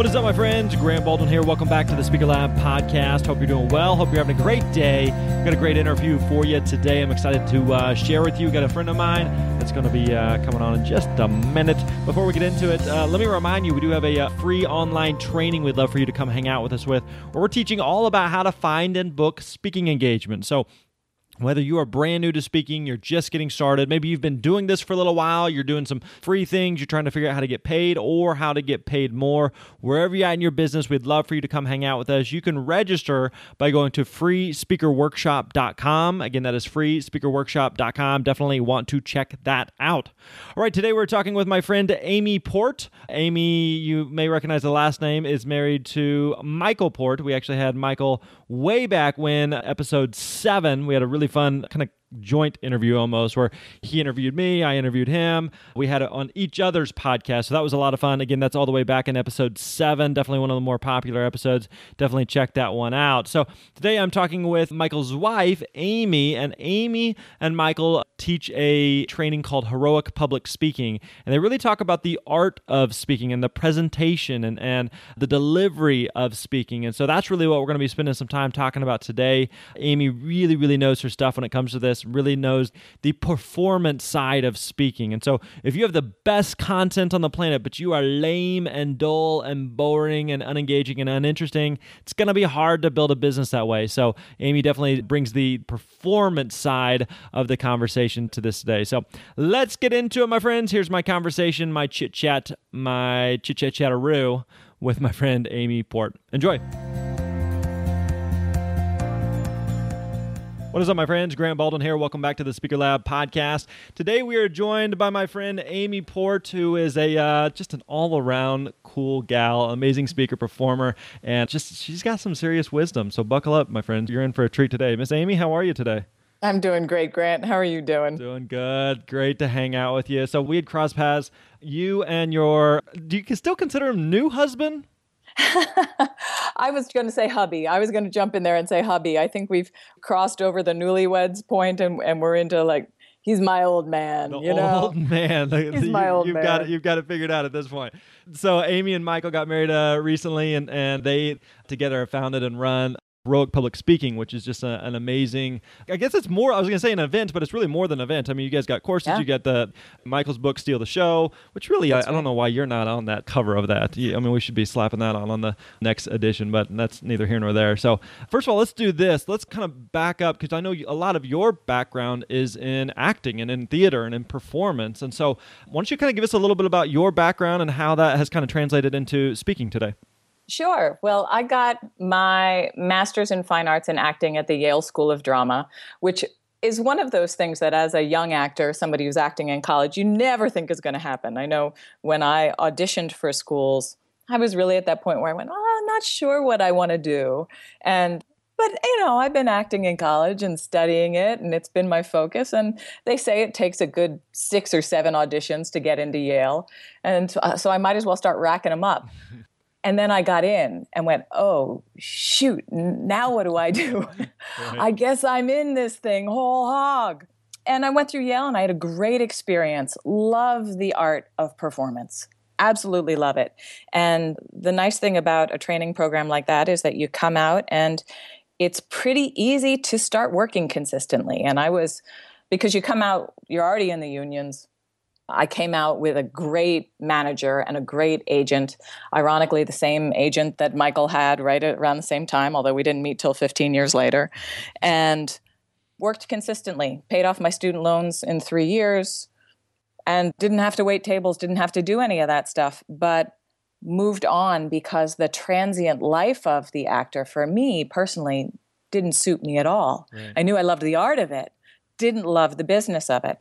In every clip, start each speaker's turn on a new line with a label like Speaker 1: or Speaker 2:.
Speaker 1: What is up, my friends? Grant Baldwin here. Welcome back to the Speaker Lab podcast. Hope you're doing well. Hope you're having a great day. We've got a great interview for you today. I'm excited to uh, share with you. We've got a friend of mine that's going to be uh, coming on in just a minute. Before we get into it, uh, let me remind you we do have a uh, free online training we'd love for you to come hang out with us with, where we're teaching all about how to find and book speaking engagements. So whether you are brand new to speaking, you're just getting started, maybe you've been doing this for a little while, you're doing some free things, you're trying to figure out how to get paid or how to get paid more, wherever you're at in your business, we'd love for you to come hang out with us. You can register by going to freespeakerworkshop.com. Again, that is freespeakerworkshop.com. Definitely want to check that out. All right, today we're talking with my friend Amy Port. Amy, you may recognize the last name, is married to Michael Port. We actually had Michael way back when, episode seven. We had a really fun kind of joint interview almost where he interviewed me, I interviewed him. We had it on each other's podcast. So that was a lot of fun. Again, that's all the way back in episode seven. Definitely one of the more popular episodes. Definitely check that one out. So today I'm talking with Michael's wife, Amy, and Amy and Michael teach a training called Heroic Public Speaking. And they really talk about the art of speaking and the presentation and, and the delivery of speaking. And so that's really what we're going to be spending some time talking about today. Amy really, really knows her stuff when it comes to this really knows the performance side of speaking. And so if you have the best content on the planet, but you are lame and dull and boring and unengaging and uninteresting, it's going to be hard to build a business that way. So Amy definitely brings the performance side of the conversation to this today. So let's get into it, my friends. Here's my conversation, my chit chat, my chit chat chatteroo with my friend Amy Port. Enjoy. What is up, my friends? Grant Baldwin here. Welcome back to the Speaker Lab podcast. Today we are joined by my friend Amy Port, who is a uh, just an all-around cool gal, amazing speaker, performer, and just she's got some serious wisdom. So buckle up, my friends. You're in for a treat today. Miss Amy, how are you today?
Speaker 2: I'm doing great, Grant. How are you doing?
Speaker 1: Doing good. Great to hang out with you. So we had cross paths. You and your do you still consider him new husband?
Speaker 2: I was going to say hubby. I was going to jump in there and say hubby. I think we've crossed over the newlyweds point and, and we're into like he's my old man.
Speaker 1: The
Speaker 2: you know,
Speaker 1: old man.
Speaker 2: He's
Speaker 1: you,
Speaker 2: my old
Speaker 1: you've
Speaker 2: man.
Speaker 1: got it. You've got it figured out at this point. So Amy and Michael got married uh, recently, and and they together founded and run Heroic Public Speaking, which is just a, an amazing. I guess it's more. I was going to say an event, but it's really more than an event. I mean, you guys got courses.
Speaker 2: Yeah.
Speaker 1: You got the Michael's book, Steal the Show, which really I, I don't know why you're not on that cover of that. I mean, we should be slapping that on on the next edition, but that's neither here nor there. So first of all, let's do this. Let's kind of back up because I know a lot of your background is in acting and in theater and in performance. And so why don't you kind of give us a little bit about your background and how that has kind of translated into speaking today?
Speaker 2: Sure. Well, I got my master's in fine arts and acting at the Yale School of Drama, which is one of those things that as a young actor, somebody who's acting in college, you never think is going to happen. I know when I auditioned for schools, I was really at that point where I went, oh, I'm not sure what I want to do. And but you know, I've been acting in college and studying it, and it's been my focus. And they say it takes a good six or seven auditions to get into Yale, and uh, so I might as well start racking them up. And then I got in and went, oh, shoot, now what do I do? I guess I'm in this thing whole hog. And I went through Yale and I had a great experience. Love the art of performance. Absolutely love it. And the nice thing about a training program like that is that you come out and it's pretty easy to start working consistently. And I was, because you come out, you're already in the unions. I came out with a great manager and a great agent. Ironically, the same agent that Michael had right around the same time, although we didn't meet till 15 years later. And worked consistently, paid off my student loans in three years, and didn't have to wait tables, didn't have to do any of that stuff, but moved on because the transient life of the actor for me personally didn't suit me at all. Right. I knew I loved the art of it, didn't love the business of it.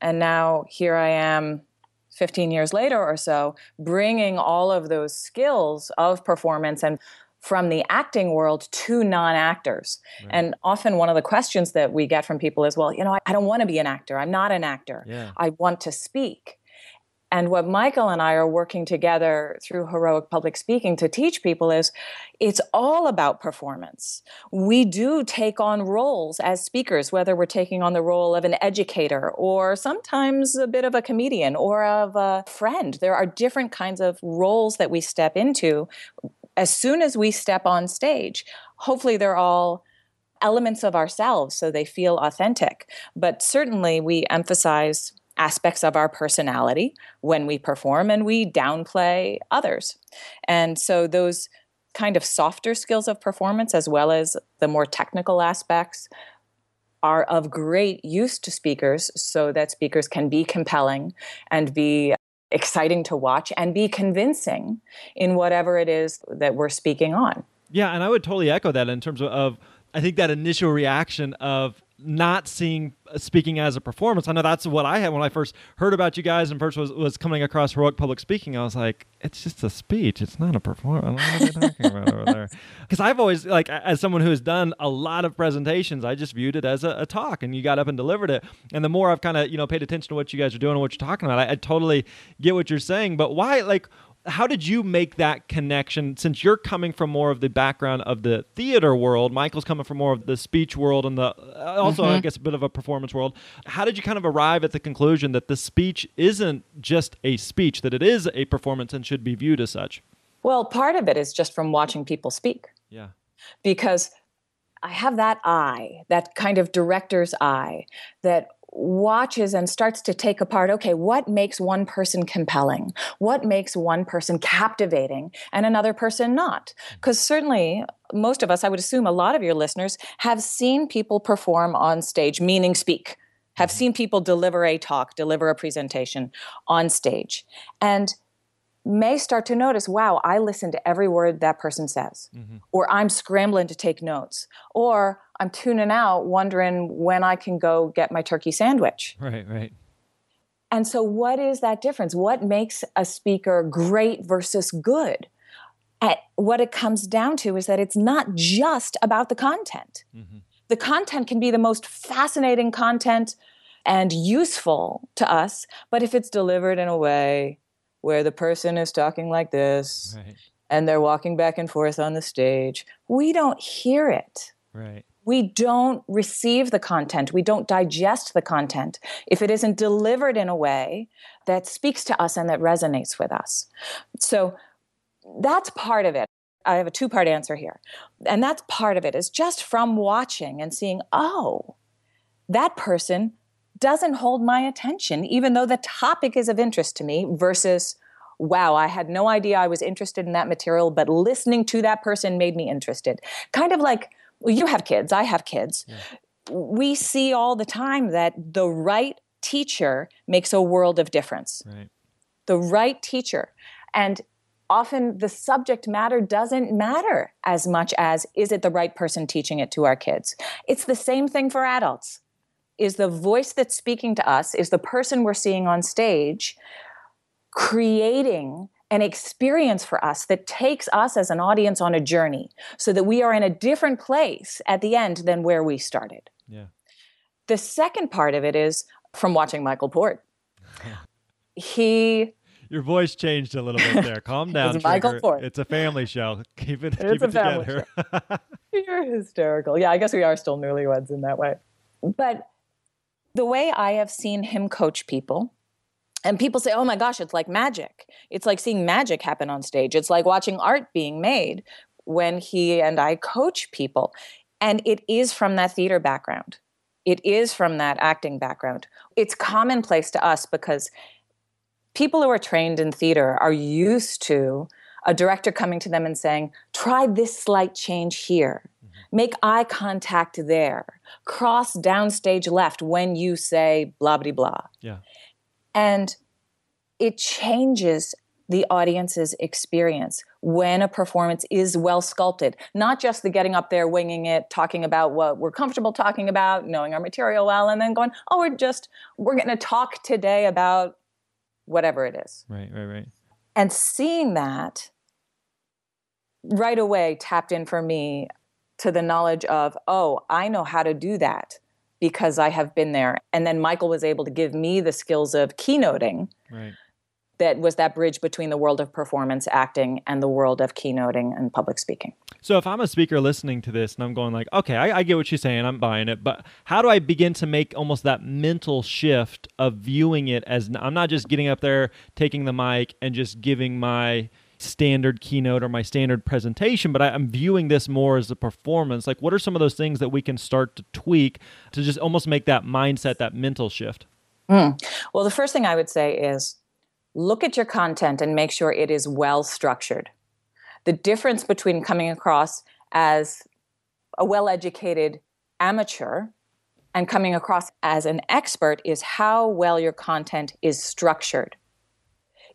Speaker 2: And now here I am 15 years later or so, bringing all of those skills of performance and from the acting world to non actors. Right. And often one of the questions that we get from people is, well, you know, I, I don't want to be an actor. I'm not an actor. Yeah. I want to speak. And what Michael and I are working together through heroic public speaking to teach people is it's all about performance. We do take on roles as speakers, whether we're taking on the role of an educator or sometimes a bit of a comedian or of a friend. There are different kinds of roles that we step into as soon as we step on stage. Hopefully, they're all elements of ourselves so they feel authentic. But certainly, we emphasize aspects of our personality when we perform and we downplay others. And so those kind of softer skills of performance as well as the more technical aspects are of great use to speakers so that speakers can be compelling and be exciting to watch and be convincing in whatever it is that we're speaking on.
Speaker 1: Yeah, and I would totally echo that in terms of, of I think that initial reaction of not seeing uh, speaking as a performance. I know that's what I had when I first heard about you guys and first was, was coming across heroic public speaking. I was like, it's just a speech. It's not a performance. What are they talking about over there? Because I've always like, as someone who has done a lot of presentations, I just viewed it as a, a talk, and you got up and delivered it. And the more I've kind of you know paid attention to what you guys are doing and what you're talking about, I, I totally get what you're saying. But why like how did you make that connection? Since you're coming from more of the background of the theater world michael's coming from more of the speech world and the uh, also mm-hmm. i guess a bit of a performance world. How did you kind of arrive at the conclusion that the speech isn't just a speech that it is a performance and should be viewed as such?
Speaker 2: Well part of it is just from watching people speak.
Speaker 1: Yeah.
Speaker 2: Because i have that eye that kind of director's eye that watches and starts to take apart okay, what makes one person compelling? What makes one person captivating and another person not? Because certainly, most of us, I would assume a lot of your listeners, have seen people perform on stage, meaning speak, have mm-hmm. seen people deliver a talk, deliver a presentation on stage. And may start to notice, wow, I listen to every word that person says, mm-hmm. or I'm scrambling to take notes, or I'm tuning out wondering when I can go get my turkey sandwich.
Speaker 1: Right, right.
Speaker 2: And so, what is that difference? What makes a speaker great versus good? At what it comes down to is that it's not just about the content. Mm-hmm. The content can be the most fascinating content and useful to us, but if it's delivered in a way where the person is talking like this right. and they're walking back and forth on the stage, we don't hear it.
Speaker 1: Right.
Speaker 2: We don't receive the content. We don't digest the content if it isn't delivered in a way that speaks to us and that resonates with us. So that's part of it. I have a two part answer here. And that's part of it is just from watching and seeing, oh, that person doesn't hold my attention, even though the topic is of interest to me, versus, wow, I had no idea I was interested in that material, but listening to that person made me interested. Kind of like, well, you have kids, I have kids. Yeah. We see all the time that the right teacher makes a world of difference.
Speaker 1: Right.
Speaker 2: The right teacher. And often the subject matter doesn't matter as much as is it the right person teaching it to our kids? It's the same thing for adults is the voice that's speaking to us, is the person we're seeing on stage creating an experience for us that takes us as an audience on a journey so that we are in a different place at the end than where we started.
Speaker 1: Yeah.
Speaker 2: The second part of it is from watching Michael Port. he
Speaker 1: your voice changed a little bit there. Calm down.
Speaker 2: it's Michael Port.
Speaker 1: It's a family show. Keep it, keep it together.
Speaker 2: You're hysterical. Yeah, I guess we are still newlyweds in that way. But the way I have seen him coach people, and people say, oh my gosh, it's like magic. It's like seeing magic happen on stage. It's like watching art being made when he and I coach people. And it is from that theater background, it is from that acting background. It's commonplace to us because people who are trained in theater are used to a director coming to them and saying, try this slight change here. Make eye contact there. Cross downstage left when you say blah, blah, blah.
Speaker 1: Yeah.
Speaker 2: And it changes the audience's experience when a performance is well sculpted, not just the getting up there, winging it, talking about what we're comfortable talking about, knowing our material well, and then going, oh, we're just, we're going to talk today about whatever it is.
Speaker 1: Right, right, right.
Speaker 2: And seeing that right away tapped in for me to the knowledge of, oh, I know how to do that because I have been there. And then Michael was able to give me the skills of keynoting.
Speaker 1: Right.
Speaker 2: That was that bridge between the world of performance acting and the world of keynoting and public speaking.
Speaker 1: So if I'm a speaker listening to this and I'm going like, okay, I, I get what she's saying, I'm buying it, but how do I begin to make almost that mental shift of viewing it as I'm not just getting up there, taking the mic, and just giving my standard keynote or my standard presentation, but I, am viewing this more as a performance. Like, what are some of those things that we can start to tweak to just almost make that mindset, that mental shift?
Speaker 2: Mm. Well, the first thing I would say is look at your content and make sure it is well structured. The difference between coming across as a well educated amateur and coming across as an expert is how well your content is structured.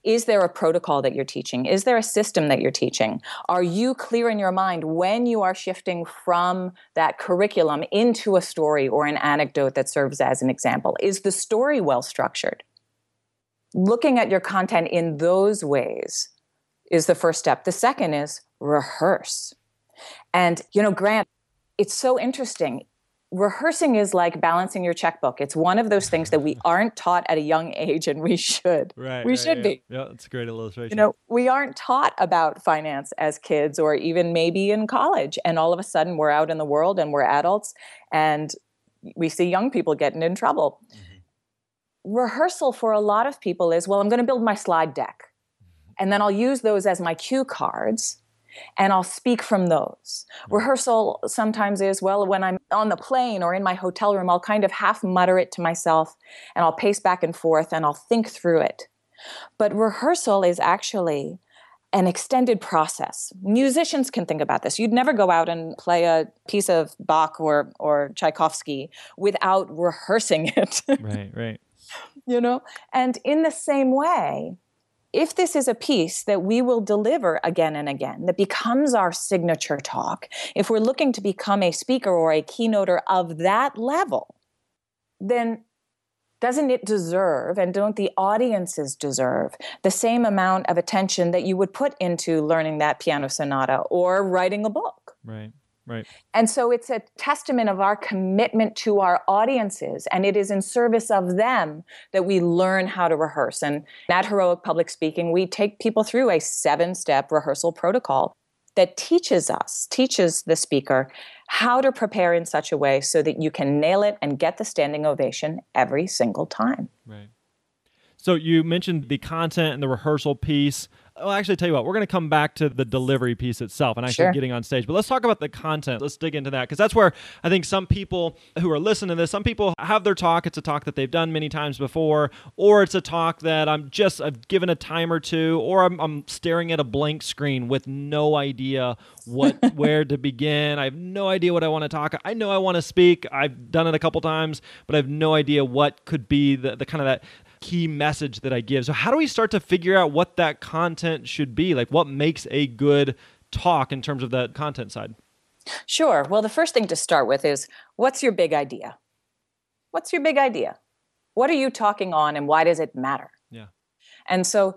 Speaker 2: Is there a protocol that you're teaching? Is there a system that you're teaching? Are you clear in your mind when you are shifting from that curriculum into a story or an anecdote that serves as an example? Is the story well structured? Looking at your content in those ways is the first step. The second is rehearse. And, you know, Grant, it's so interesting rehearsing is like balancing your checkbook. It's one of those things that we aren't taught at a young age, and we should.
Speaker 1: Right.
Speaker 2: We
Speaker 1: right,
Speaker 2: should
Speaker 1: yeah.
Speaker 2: be.
Speaker 1: Yeah, that's a great illustration.
Speaker 2: You know, we aren't taught about finance as kids, or even maybe in college, and all of a sudden we're out in the world and we're adults, and we see young people getting in trouble. Mm-hmm. Rehearsal for a lot of people is well, I'm going to build my slide deck, mm-hmm. and then I'll use those as my cue cards and I'll speak from those. Mm. Rehearsal sometimes is, well, when I'm on the plane or in my hotel room, I'll kind of half mutter it to myself and I'll pace back and forth and I'll think through it. But rehearsal is actually an extended process. Musicians can think about this. You'd never go out and play a piece of Bach or or Tchaikovsky without rehearsing it.
Speaker 1: right, right.
Speaker 2: You know? And in the same way, if this is a piece that we will deliver again and again, that becomes our signature talk, if we're looking to become a speaker or a keynoter of that level, then doesn't it deserve and don't the audiences deserve the same amount of attention that you would put into learning that piano sonata or writing a book?
Speaker 1: Right. Right.
Speaker 2: And so it's a testament of our commitment to our audiences, and it is in service of them that we learn how to rehearse. And at Heroic Public Speaking, we take people through a seven step rehearsal protocol that teaches us, teaches the speaker how to prepare in such a way so that you can nail it and get the standing ovation every single time.
Speaker 1: Right. So you mentioned the content and the rehearsal piece. Well, actually, tell you what, we're going to come back to the delivery piece itself and actually
Speaker 2: sure.
Speaker 1: getting on stage. But let's talk about the content. Let's dig into that because that's where I think some people who are listening to this, some people have their talk. It's a talk that they've done many times before, or it's a talk that I'm just I've given a time or two, or I'm, I'm staring at a blank screen with no idea what where to begin. I have no idea what I want to talk. I know I want to speak. I've done it a couple times, but I have no idea what could be the, the kind of that key message that I give. So, how do we start to figure out what that content should be? Like, what makes a good talk in terms of that content side?
Speaker 2: Sure. Well, the first thing to start with is what's your big idea? What's your big idea? What are you talking on and why does it matter?
Speaker 1: Yeah.
Speaker 2: And so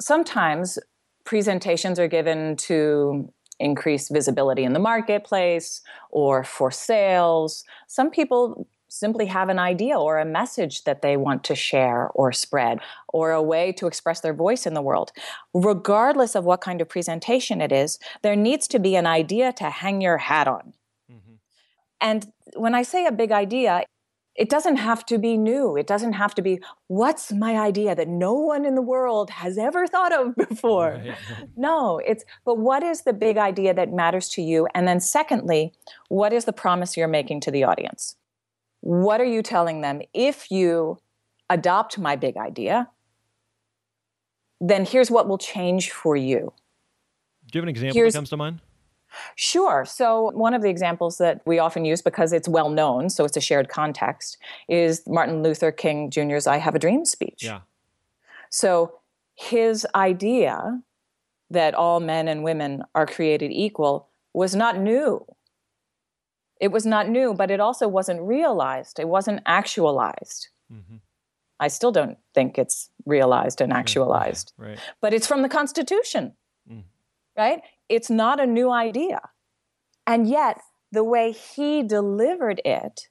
Speaker 2: sometimes presentations are given to increase visibility in the marketplace or for sales. Some people simply have an idea or a message that they want to share or spread or a way to express their voice in the world. Regardless of what kind of presentation it is, there needs to be an idea to hang your hat on. Mm-hmm. And when I say a big idea, it doesn't have to be new. It doesn't have to be, what's my idea that no one in the world has ever thought of before? Right. no, it's, but what is the big idea that matters to you? And then, secondly, what is the promise you're making to the audience? What are you telling them? If you adopt my big idea, then here's what will change for you.
Speaker 1: Do you have an example here's, that comes to mind?
Speaker 2: Sure. So, one of the examples that we often use because it's well known, so it's a shared context, is Martin Luther King Jr.'s I Have a Dream speech.
Speaker 1: Yeah.
Speaker 2: So, his idea that all men and women are created equal was not new. It was not new, but it also wasn't realized, it wasn't actualized. Mm-hmm. I still don't think it's realized and actualized.
Speaker 1: Right.
Speaker 2: But it's from the Constitution, mm. right? It's not a new idea. And yet, the way he delivered it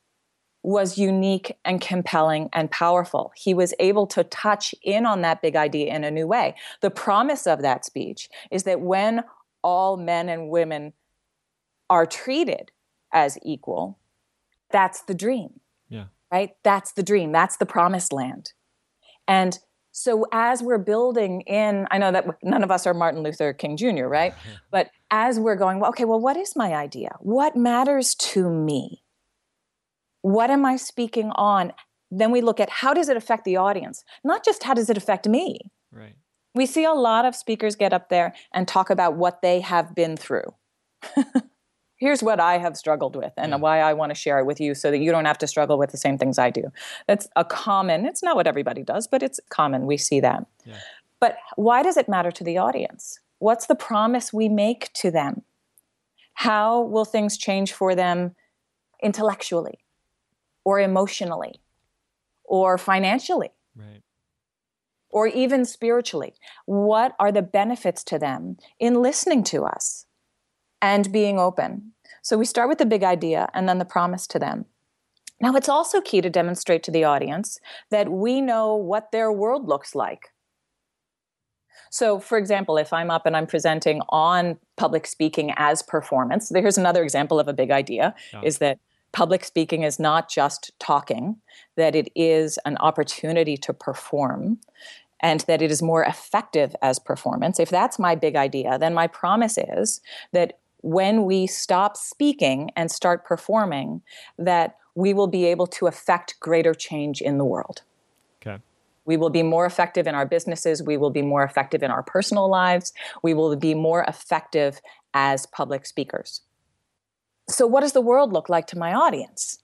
Speaker 2: was unique and compelling and powerful. He was able to touch in on that big idea in a new way. The promise of that speech is that when all men and women are treated as equal, that's the dream.
Speaker 1: Yeah.
Speaker 2: Right? That's the dream. That's the promised land. And so as we're building in, I know that none of us are Martin Luther King Jr., right? but as we're going, well, okay, well, what is my idea? What matters to me? What am I speaking on? Then we look at how does it affect the audience? Not just how does it affect me.
Speaker 1: Right.
Speaker 2: We see a lot of speakers get up there and talk about what they have been through. here's what I have struggled with and yeah. why I want to share it with you so that you don't have to struggle with the same things I do. That's a common, it's not what everybody does, but it's common. We see that. Yeah. But why does it matter to the audience? What's the promise we make to them? How will things change for them intellectually or emotionally or financially?
Speaker 1: Right.
Speaker 2: Or even spiritually? What are the benefits to them in listening to us? And being open. So we start with the big idea and then the promise to them. Now, it's also key to demonstrate to the audience that we know what their world looks like. So, for example, if I'm up and I'm presenting on public speaking as performance, here's another example of a big idea is that public speaking is not just talking, that it is an opportunity to perform and that it is more effective as performance. If that's my big idea, then my promise is that when we stop speaking and start performing, that we will be able to affect greater change in the world.
Speaker 1: Okay.
Speaker 2: We will be more effective in our businesses. We will be more effective in our personal lives. We will be more effective as public speakers. So, what does the world look like to my audience?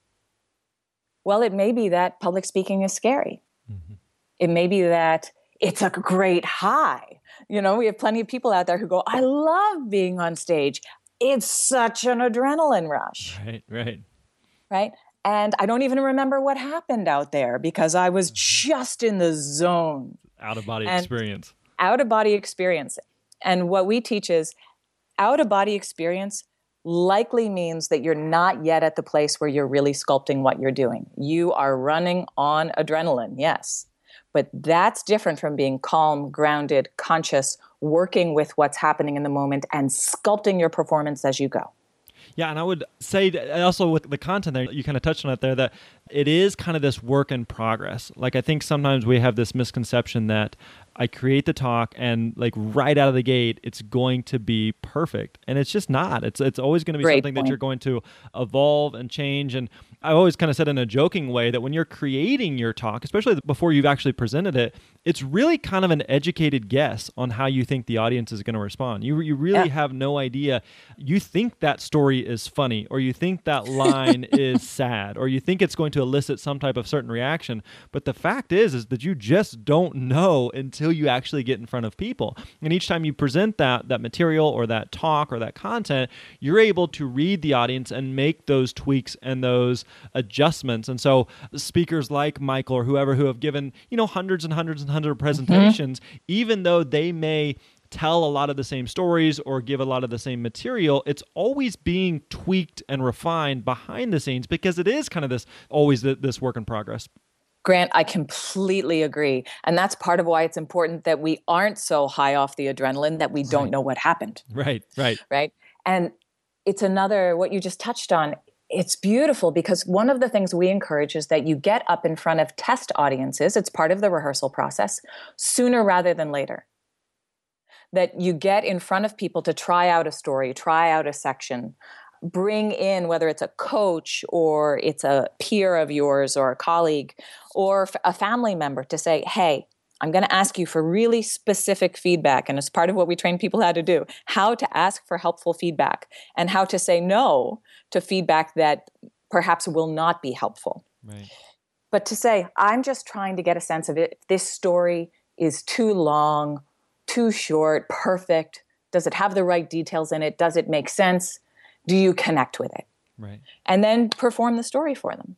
Speaker 2: Well, it may be that public speaking is scary. Mm-hmm. It may be that it's a great high. You know, we have plenty of people out there who go, I love being on stage it's such an adrenaline rush.
Speaker 1: Right, right.
Speaker 2: Right. And I don't even remember what happened out there because I was mm-hmm. just in the zone.
Speaker 1: Out of body experience.
Speaker 2: Out of body experience. And what we teach is out of body experience likely means that you're not yet at the place where you're really sculpting what you're doing. You are running on adrenaline, yes. But that's different from being calm, grounded, conscious, working with what's happening in the moment and sculpting your performance as you go.
Speaker 1: Yeah, and I would say also with the content there, you kind of touched on it there that it is kind of this work in progress. Like I think sometimes we have this misconception that I create the talk and like right out of the gate it's going to be perfect. And it's just not. It's it's always going to be Great something point. that you're going to evolve and change and I always kind of said in a joking way that when you're creating your talk, especially before you've actually presented it, it's really kind of an educated guess on how you think the audience is going to respond. You you really yeah. have no idea. You think that story is funny or you think that line is sad or you think it's going to elicit some type of certain reaction, but the fact is is that you just don't know until you actually get in front of people. And each time you present that that material or that talk or that content, you're able to read the audience and make those tweaks and those adjustments. And so speakers like Michael or whoever who have given, you know, hundreds and hundreds and hundreds of mm-hmm. presentations, mm-hmm. even though they may tell a lot of the same stories or give a lot of the same material it's always being tweaked and refined behind the scenes because it is kind of this always this work in progress
Speaker 2: Grant, I completely agree. And that's part of why it's important that we aren't so high off the adrenaline that we don't right. know what happened.
Speaker 1: Right, right.
Speaker 2: Right. And it's another, what you just touched on, it's beautiful because one of the things we encourage is that you get up in front of test audiences, it's part of the rehearsal process, sooner rather than later. That you get in front of people to try out a story, try out a section, bring in whether it's a coach or it's a peer of yours or a colleague or a family member to say, hey, I'm going to ask you for really specific feedback. And it's part of what we train people how to do how to ask for helpful feedback and how to say no to feedback that perhaps will not be helpful. Right. But to say, I'm just trying to get a sense of it. This story is too long, too short, perfect. Does it have the right details in it? Does it make sense? Do you connect with it?
Speaker 1: Right.
Speaker 2: And then perform the story for them.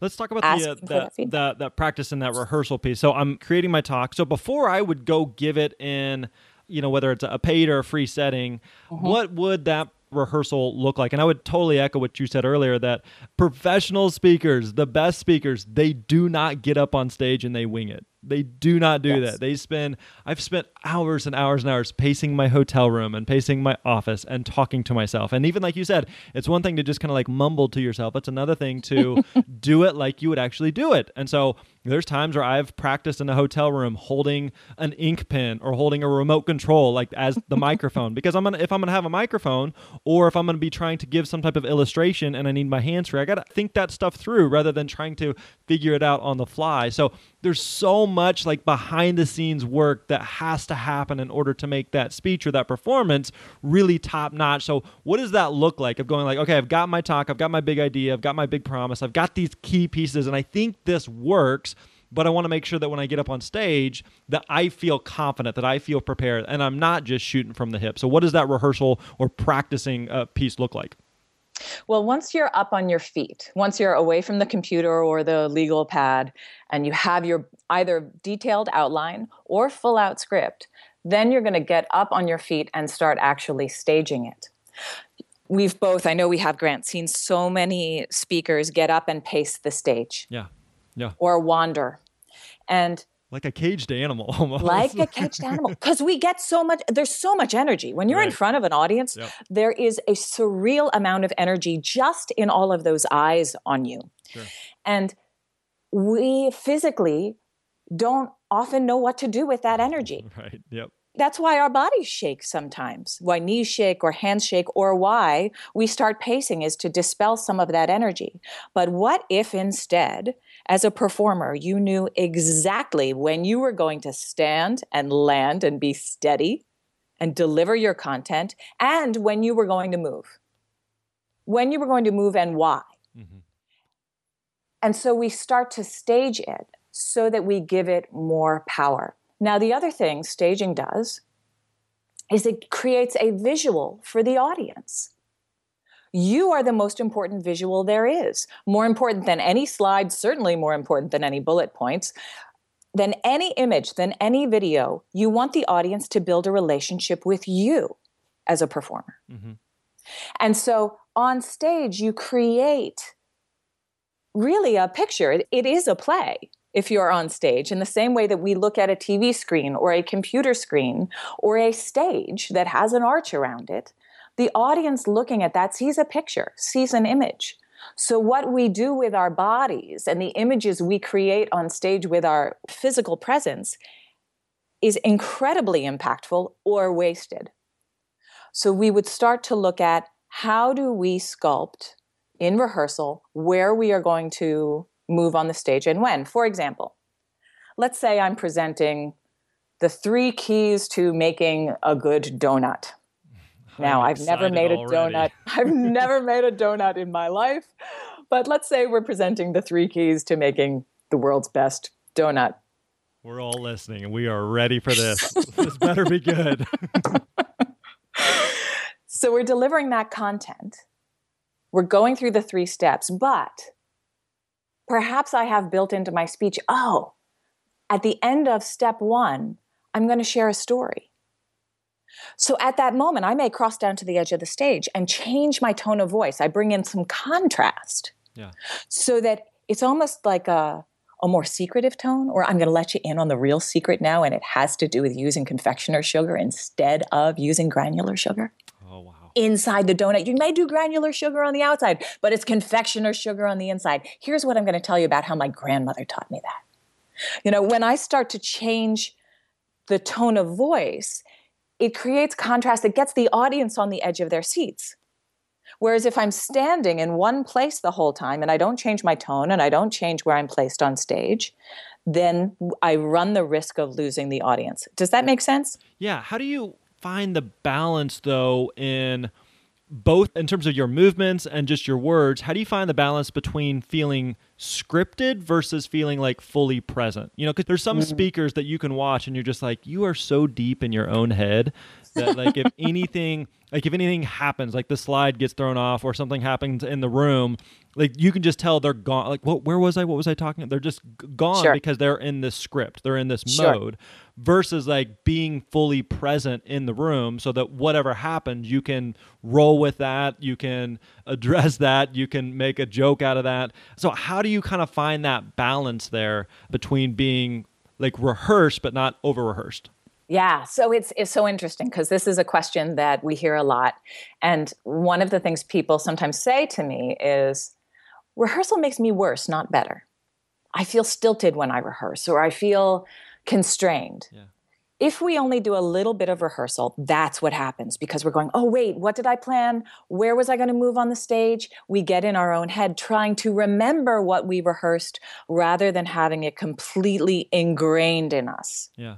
Speaker 1: Let's talk about the, uh, that, that, that practice and that rehearsal piece. So I'm creating my talk. So before I would go give it in, you know, whether it's a paid or a free setting, mm-hmm. what would that rehearsal look like? And I would totally echo what you said earlier that professional speakers, the best speakers, they do not get up on stage and they wing it. They do not do yes. that. They spend, I've spent hours and hours and hours pacing my hotel room and pacing my office and talking to myself. And even like you said, it's one thing to just kind of like mumble to yourself, it's another thing to do it like you would actually do it. And so there's times where I've practiced in a hotel room holding an ink pen or holding a remote control like as the microphone because I'm gonna if I'm gonna have a microphone or if I'm gonna be trying to give some type of illustration and I need my hands free, I gotta think that stuff through rather than trying to figure it out on the fly. So there's so much like behind the scenes work that has to happen in order to make that speech or that performance really top notch. So what does that look like of going like, okay, I've got my talk, I've got my big idea, I've got my big promise, I've got these key pieces and I think this works but I want to make sure that when I get up on stage that I feel confident, that I feel prepared, and I'm not just shooting from the hip. So, what does that rehearsal or practicing uh, piece look like?
Speaker 2: Well, once you're up on your feet, once you're away from the computer or the legal pad, and you have your either detailed outline or full out script, then you're going to get up on your feet and start actually staging it. We've both, I know we have, Grant, seen so many speakers get up and pace the stage.
Speaker 1: Yeah yeah.
Speaker 2: or wander. And
Speaker 1: like a caged animal almost.
Speaker 2: Like a caged animal. Because we get so much, there's so much energy. When you're right. in front of an audience, yep. there is a surreal amount of energy just in all of those eyes on you. Sure. And we physically don't often know what to do with that energy.
Speaker 1: Right. Yep.
Speaker 2: That's why our bodies shake sometimes, why knees shake or hands shake, or why we start pacing is to dispel some of that energy. But what if instead as a performer, you knew exactly when you were going to stand and land and be steady and deliver your content and when you were going to move. When you were going to move and why. Mm-hmm. And so we start to stage it so that we give it more power. Now, the other thing staging does is it creates a visual for the audience. You are the most important visual there is. More important than any slide, certainly more important than any bullet points. Than any image, than any video, you want the audience to build a relationship with you as a performer. Mm-hmm. And so on stage, you create really a picture. It is a play if you're on stage, in the same way that we look at a TV screen or a computer screen or a stage that has an arch around it the audience looking at that sees a picture, sees an image. So, what we do with our bodies and the images we create on stage with our physical presence is incredibly impactful or wasted. So, we would start to look at how do we sculpt in rehearsal where we are going to move on the stage and when. For example, let's say I'm presenting the three keys to making a good donut. Now, I've never made a donut. I've never made a donut in my life. But let's say we're presenting the three keys to making the world's best donut.
Speaker 1: We're all listening and we are ready for this. this better be good.
Speaker 2: so we're delivering that content. We're going through the three steps, but perhaps I have built into my speech, oh, at the end of step one, I'm going to share a story. So at that moment, I may cross down to the edge of the stage and change my tone of voice. I bring in some contrast. Yeah. So that it's almost like a, a more secretive tone, or I'm going to let you in on the real secret now, and it has to do with using confectioner sugar instead of using granular sugar.
Speaker 1: Oh, wow.
Speaker 2: Inside the donut. You may do granular sugar on the outside, but it's confectioner sugar on the inside. Here's what I'm going to tell you about how my grandmother taught me that. You know, when I start to change the tone of voice, it creates contrast that gets the audience on the edge of their seats. Whereas if I'm standing in one place the whole time and I don't change my tone and I don't change where I'm placed on stage, then I run the risk of losing the audience. Does that make sense?
Speaker 1: Yeah. How do you find the balance though in both in terms of your movements and just your words, how do you find the balance between feeling scripted versus feeling like fully present? You know, because there's some mm-hmm. speakers that you can watch and you're just like, you are so deep in your own head that like if anything like if anything happens like the slide gets thrown off or something happens in the room like you can just tell they're gone like what where was i what was i talking they're just gone sure. because they're in this script they're in this sure. mode versus like being fully present in the room so that whatever happens you can roll with that you can address that you can make a joke out of that so how do you kind of find that balance there between being like rehearsed but not over rehearsed
Speaker 2: yeah, so it's it's so interesting because this is a question that we hear a lot. And one of the things people sometimes say to me is rehearsal makes me worse, not better. I feel stilted when I rehearse or I feel constrained. Yeah. If we only do a little bit of rehearsal, that's what happens because we're going, oh, wait, what did I plan? Where was I going to move on the stage? We get in our own head trying to remember what we rehearsed rather than having it completely ingrained in us.
Speaker 1: Yeah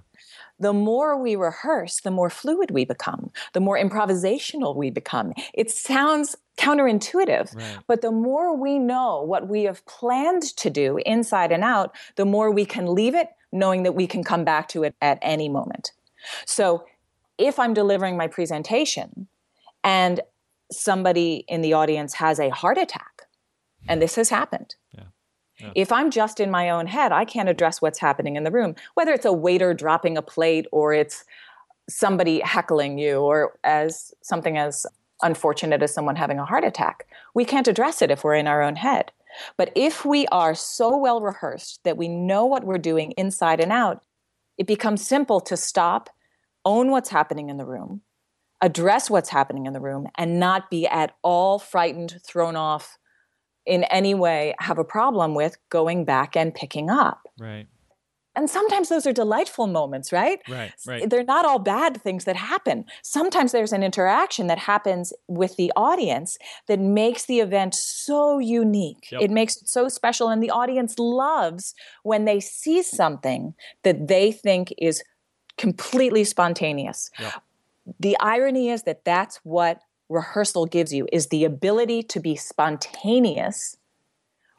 Speaker 2: the more we rehearse, the more fluid we become, the more improvisational we become. It sounds counterintuitive, right. but the more we know what we have planned to do inside and out, the more we can leave it knowing that we can come back to it at any moment. So if I'm delivering my presentation and somebody in the audience has a heart attack, and this has happened, yeah if I'm just in my own head, I can't address what's happening in the room, whether it's a waiter dropping a plate or it's somebody heckling you or as something as unfortunate as someone having a heart attack. We can't address it if we're in our own head. But if we are so well rehearsed that we know what we're doing inside and out, it becomes simple to stop, own what's happening in the room, address what's happening in the room, and not be at all frightened, thrown off, in any way have a problem with going back and picking up.
Speaker 1: Right.
Speaker 2: And sometimes those are delightful moments, right?
Speaker 1: Right, right.
Speaker 2: They're not all bad things that happen. Sometimes there's an interaction that happens with the audience that makes the event so unique. Yep. It makes it so special. And the audience loves when they see something that they think is completely spontaneous. Yep. The irony is that that's what rehearsal gives you is the ability to be spontaneous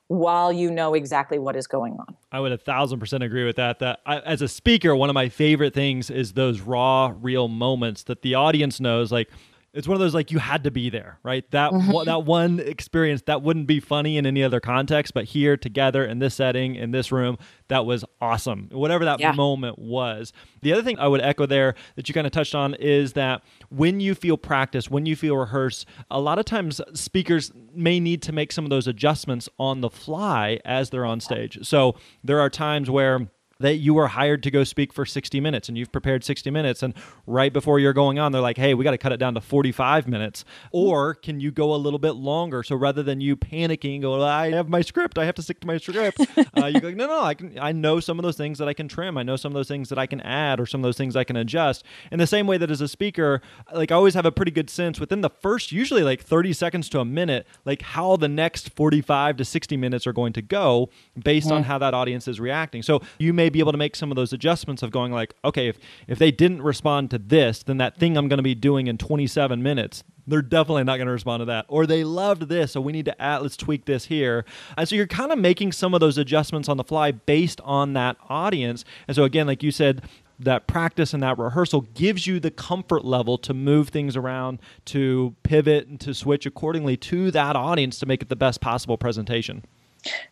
Speaker 2: while you know exactly what is going on.
Speaker 1: I would a thousand percent agree with that. That I, as a speaker, one of my favorite things is those raw, real moments that the audience knows. Like, it's one of those like you had to be there, right? That mm-hmm. that one experience that wouldn't be funny in any other context, but here together in this setting in this room, that was awesome. Whatever that yeah. moment was. The other thing I would echo there that you kind of touched on is that when you feel practice, when you feel rehearse, a lot of times speakers may need to make some of those adjustments on the fly as they're on stage. So there are times where that you were hired to go speak for 60 minutes and you've prepared 60 minutes and right before you're going on they're like hey we got to cut it down to 45 minutes. Or can you go a little bit longer? So rather than you panicking go i have my script i have to stick to my script uh, you go no no i can i know some of those things that i can trim. I know some of those things that i can add or some of those things i can adjust. In the same way that as a speaker like i always have a pretty good sense within the first usually like 30 seconds to a minute like how the next 45 to 60 minutes are going to go based mm-hmm. on how that audience is reacting. So you may be able to make some of those adjustments of going like, okay, if if they didn't respond to this, then that thing I'm going to be doing in 27 minutes, they're definitely not going to respond to that. Or they loved this, so we need to add, let's tweak this here. And so you're kind of making some of those adjustments on the fly based on that audience. And so again, like you said, that practice and that rehearsal gives you the comfort level to move things around, to pivot and to switch accordingly to that audience to make it the best possible presentation.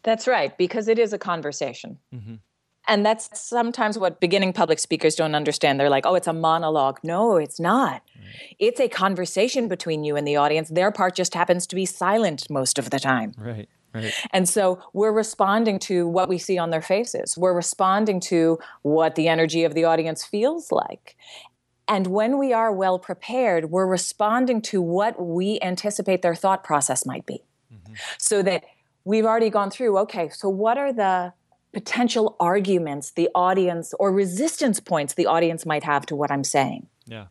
Speaker 2: That's right, because it is a conversation. Mm-hmm. And that's sometimes what beginning public speakers don't understand. They're like, oh, it's a monologue. No, it's not. Right. It's a conversation between you and the audience. Their part just happens to be silent most of the time.
Speaker 1: Right. Right.
Speaker 2: And so we're responding to what we see on their faces. We're responding to what the energy of the audience feels like. And when we are well prepared, we're responding to what we anticipate their thought process might be. Mm-hmm. So that we've already gone through okay, so what are the potential arguments the audience or resistance points the audience might have to what I'm saying.
Speaker 1: Yeah.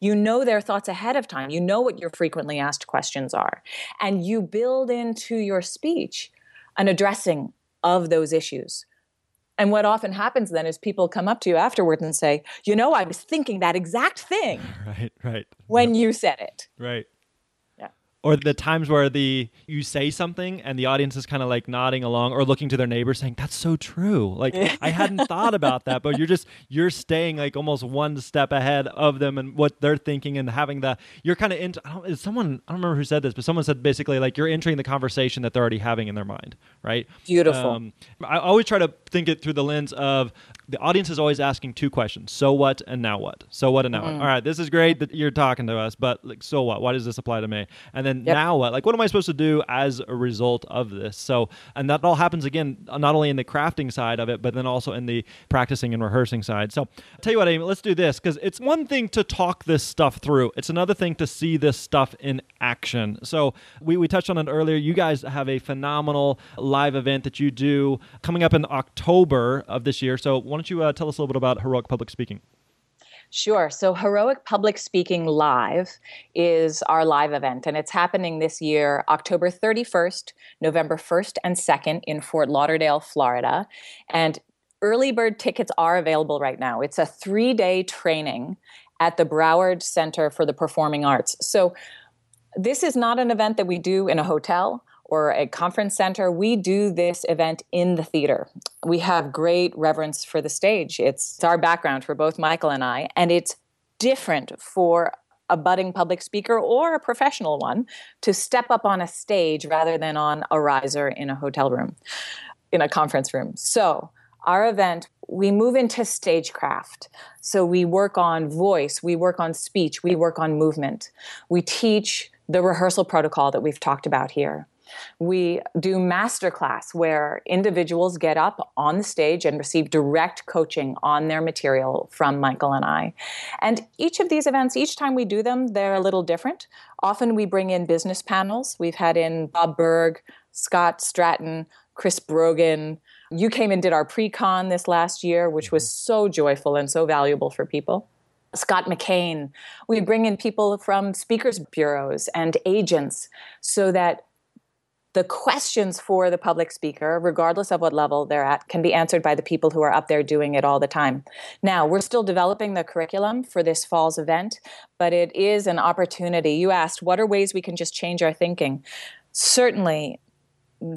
Speaker 2: You know their thoughts ahead of time. You know what your frequently asked questions are. And you build into your speech an addressing of those issues. And what often happens then is people come up to you afterward and say, you know, I was thinking that exact thing.
Speaker 1: Right, right.
Speaker 2: When you said it.
Speaker 1: Right or the times where the you say something and the audience is kind of like nodding along or looking to their neighbor saying that's so true. Like i hadn't thought about that but you're just you're staying like almost one step ahead of them and what they're thinking and having the you're kind of into I don't, someone i don't remember who said this but someone said basically like you're entering the conversation that they're already having in their mind right?
Speaker 2: Beautiful. Um,
Speaker 1: i always try to think it through the lens of the audience is always asking two questions so what and now what? So what and now mm. what all right this is great that you're talking to us but like so what? Why does this apply to me? And then yep. now what? Like what am i supposed to do as a result of this? So and that all happens again not only in the crafting side of it but then also in the practicing and rehearsing side. So I'll tell you what amy let's do this because it's one thing to talk this stuff through. It's another thing to see this stuff in action. So we, we touched on it earlier. You guys have a phenomenal live event that you do coming up in october of this year. So why don't you uh, tell us a little bit about heroic public speaking?
Speaker 2: Sure. So, Heroic Public Speaking Live is our live event, and it's happening this year, October 31st, November 1st, and 2nd in Fort Lauderdale, Florida. And early bird tickets are available right now. It's a three day training at the Broward Center for the Performing Arts. So, this is not an event that we do in a hotel or a conference center, we do this event in the theater. We have great reverence for the stage. It's our background for both Michael and I, and it's different for a budding public speaker or a professional one to step up on a stage rather than on a riser in a hotel room, in a conference room. So, our event, we move into stagecraft. So, we work on voice, we work on speech, we work on movement. We teach the rehearsal protocol that we've talked about here. We do masterclass where individuals get up on the stage and receive direct coaching on their material from Michael and I. And each of these events, each time we do them, they're a little different. Often we bring in business panels. We've had in Bob Burg, Scott Stratten, Chris Brogan. You came and did our pre-con this last year, which was mm-hmm. so joyful and so valuable for people. Scott McKain. We bring in people from speakers bureaus and agents so that the questions for the public speaker, regardless of what level they're at, can be answered by the people who are up there doing it all the time. Now, we're still developing the curriculum for this fall's event, but it is an opportunity. You asked, what are ways we can just change our thinking? Certainly,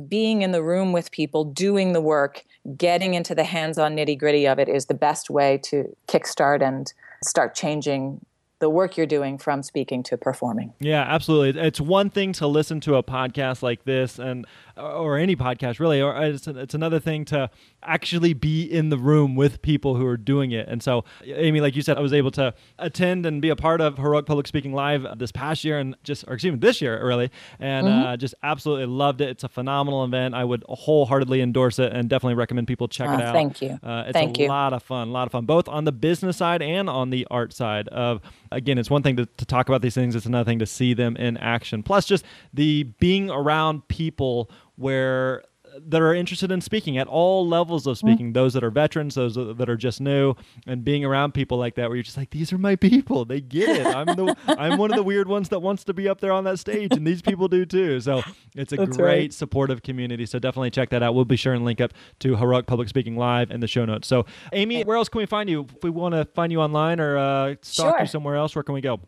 Speaker 2: being in the room with people, doing the work, getting into the hands on nitty gritty of it is the best way to kickstart and start changing the work you're doing from speaking to performing.
Speaker 1: Yeah, absolutely. It's one thing to listen to a podcast like this and or any podcast really or it's, it's another thing to actually be in the room with people who are doing it. And so Amy like you said I was able to attend and be a part of Heroic Public Speaking Live this past year and just or excuse me this year really and mm-hmm. uh, just absolutely loved it. It's a phenomenal event. I would wholeheartedly endorse it and definitely recommend people check it
Speaker 2: ah,
Speaker 1: out.
Speaker 2: Thank you.
Speaker 1: Uh, it's
Speaker 2: thank
Speaker 1: a
Speaker 2: you.
Speaker 1: lot of fun, a lot of fun both on the business side and on the art side of again, it's one thing to, to talk about these things, it's another thing to see them in action. Plus, just the being around people where that are interested in speaking at all levels of mm-hmm. speaking. Mm-hmm. Those that are veterans, those that are just new, and being around people like that, where you're just like, these are my people. They get it. I'm the I'm one of the weird ones that wants to be up there on that stage, and these people do too. So it's a That's great right. supportive community. So definitely check that out. We'll be sure and link up to Heroic Public Speaking Live in the show notes. So Amy, where else can we find you? If we want to find you online or uh, stalk
Speaker 2: sure.
Speaker 1: you somewhere else, where can we go?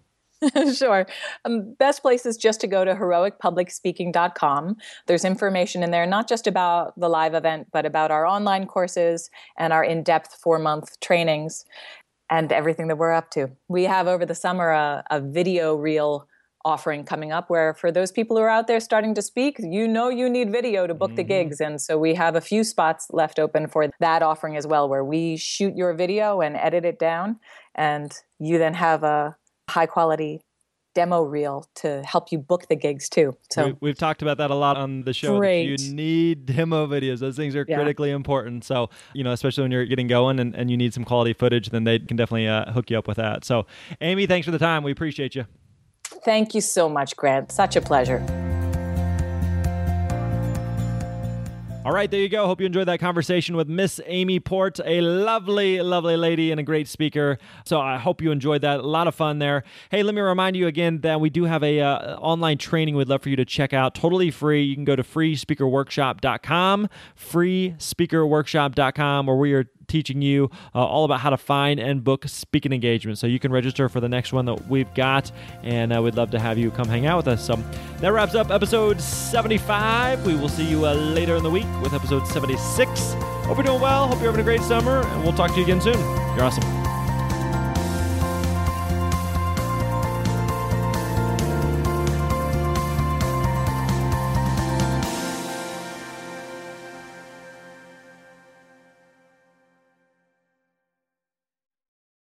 Speaker 2: sure. Um, best place is just to go to heroicpublicspeaking.com. There's information in there, not just about the live event, but about our online courses and our in depth four month trainings and everything that we're up to. We have over the summer a, a video reel offering coming up where for those people who are out there starting to speak you know you need video to book mm-hmm. the gigs and so we have a few spots left open for that offering as well where we shoot your video and edit it down and you then have a high quality demo reel to help you book the gigs too. So
Speaker 1: we, have talked about that a lot on the show. You need demo videos; those things are yeah. critically important. So you know, especially when you're getting going and, and you need some quality footage, then they can definitely uh, hook you up with that. So, Amy, thanks for the time. We appreciate you.
Speaker 2: Thank you so much, Grant. Such a pleasure.
Speaker 1: All right, there you go. Hope you enjoyed that conversation with Miss Amy Port, a lovely, lovely lady and a great speaker. So I hope you enjoyed that. A lot of fun there. Hey, let me remind you again that we do have a uh, online training we'd love for you to check out, totally free. You can go to freespeakerworkshop.com, freespeakerworkshop.com, where we are teaching you uh, all about how to find and book speaking engagements. So you can register for the next one that we've got, and uh, we'd love to have you come hang out with us. So that wraps up episode 75. We will see you uh, later in the week with episode 76. Hope you're doing well. Hope you're having a great summer, and we'll talk to you again soon. You're awesome.